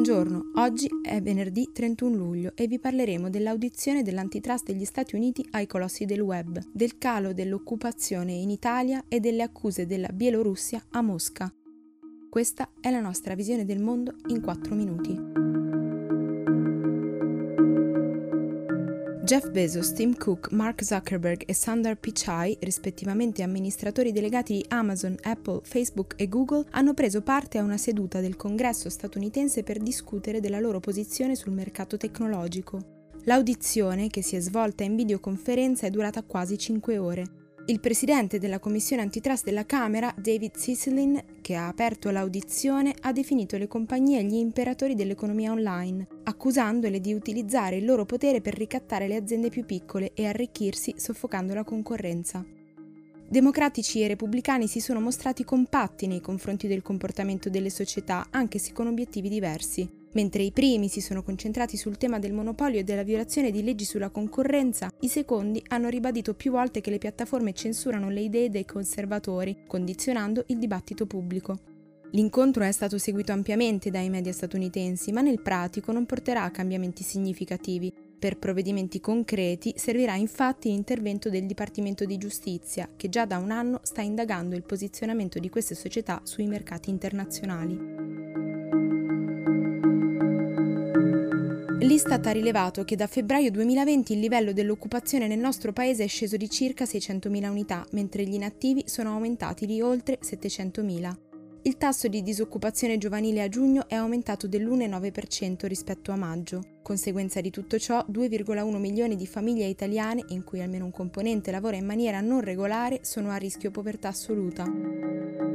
Buongiorno, oggi è venerdì 31 luglio e vi parleremo dell'audizione dell'antitrust degli Stati Uniti ai colossi del web, del calo dell'occupazione in Italia e delle accuse della Bielorussia a Mosca. Questa è la nostra visione del mondo in 4 minuti. Jeff Bezos, Tim Cook, Mark Zuckerberg e Sundar Pichai, rispettivamente amministratori delegati di Amazon, Apple, Facebook e Google, hanno preso parte a una seduta del Congresso statunitense per discutere della loro posizione sul mercato tecnologico. L'audizione, che si è svolta in videoconferenza, è durata quasi 5 ore. Il presidente della Commissione antitrust della Camera, David Cicilline, che ha aperto l'audizione, ha definito le compagnie gli imperatori dell'economia online, accusandole di utilizzare il loro potere per ricattare le aziende più piccole e arricchirsi soffocando la concorrenza. Democratici e repubblicani si sono mostrati compatti nei confronti del comportamento delle società, anche se con obiettivi diversi. Mentre i primi si sono concentrati sul tema del monopolio e della violazione di leggi sulla concorrenza, i secondi hanno ribadito più volte che le piattaforme censurano le idee dei conservatori, condizionando il dibattito pubblico. L'incontro è stato seguito ampiamente dai media statunitensi, ma nel pratico non porterà a cambiamenti significativi. Per provvedimenti concreti servirà infatti l'intervento del Dipartimento di Giustizia, che già da un anno sta indagando il posizionamento di queste società sui mercati internazionali. L'Istat ha rilevato che da febbraio 2020 il livello dell'occupazione nel nostro paese è sceso di circa 600.000 unità, mentre gli inattivi sono aumentati di oltre 700.000. Il tasso di disoccupazione giovanile a giugno è aumentato dell'1,9% rispetto a maggio. Conseguenza di tutto ciò, 2,1 milioni di famiglie italiane, in cui almeno un componente lavora in maniera non regolare, sono a rischio povertà assoluta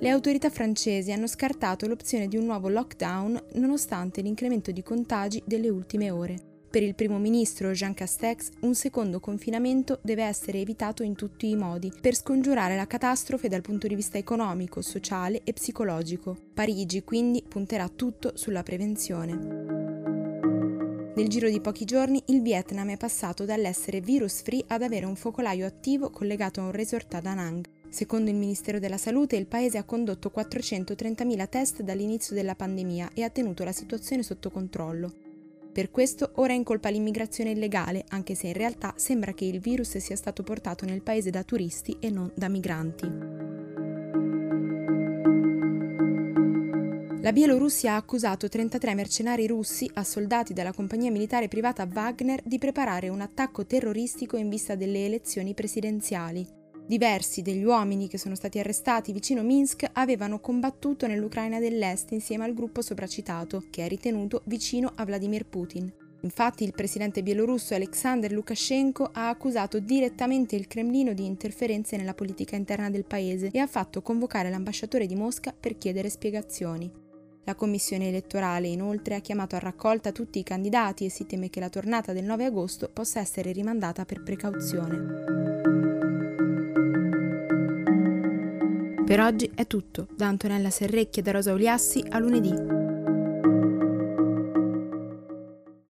le autorità francesi hanno scartato l'opzione di un nuovo lockdown nonostante l'incremento di contagi delle ultime ore. Per il primo ministro Jean Castex un secondo confinamento deve essere evitato in tutti i modi per scongiurare la catastrofe dal punto di vista economico, sociale e psicologico. Parigi quindi punterà tutto sulla prevenzione. Nel giro di pochi giorni il Vietnam è passato dall'essere virus free ad avere un focolaio attivo collegato a un resort a Da Nang. Secondo il Ministero della Salute, il paese ha condotto 430.000 test dall'inizio della pandemia e ha tenuto la situazione sotto controllo. Per questo ora è in colpa l'immigrazione illegale, anche se in realtà sembra che il virus sia stato portato nel paese da turisti e non da migranti. La Bielorussia ha accusato 33 mercenari russi, assoldati dalla compagnia militare privata Wagner, di preparare un attacco terroristico in vista delle elezioni presidenziali. Diversi degli uomini che sono stati arrestati vicino Minsk avevano combattuto nell'Ucraina dell'Est insieme al gruppo sopracitato, che è ritenuto vicino a Vladimir Putin. Infatti il presidente bielorusso Alexander Lukashenko ha accusato direttamente il Cremlino di interferenze nella politica interna del paese e ha fatto convocare l'ambasciatore di Mosca per chiedere spiegazioni. La commissione elettorale inoltre ha chiamato a raccolta tutti i candidati e si teme che la tornata del 9 agosto possa essere rimandata per precauzione. Per oggi è tutto, da Antonella Serrecchia da Rosa Uliassi a lunedì.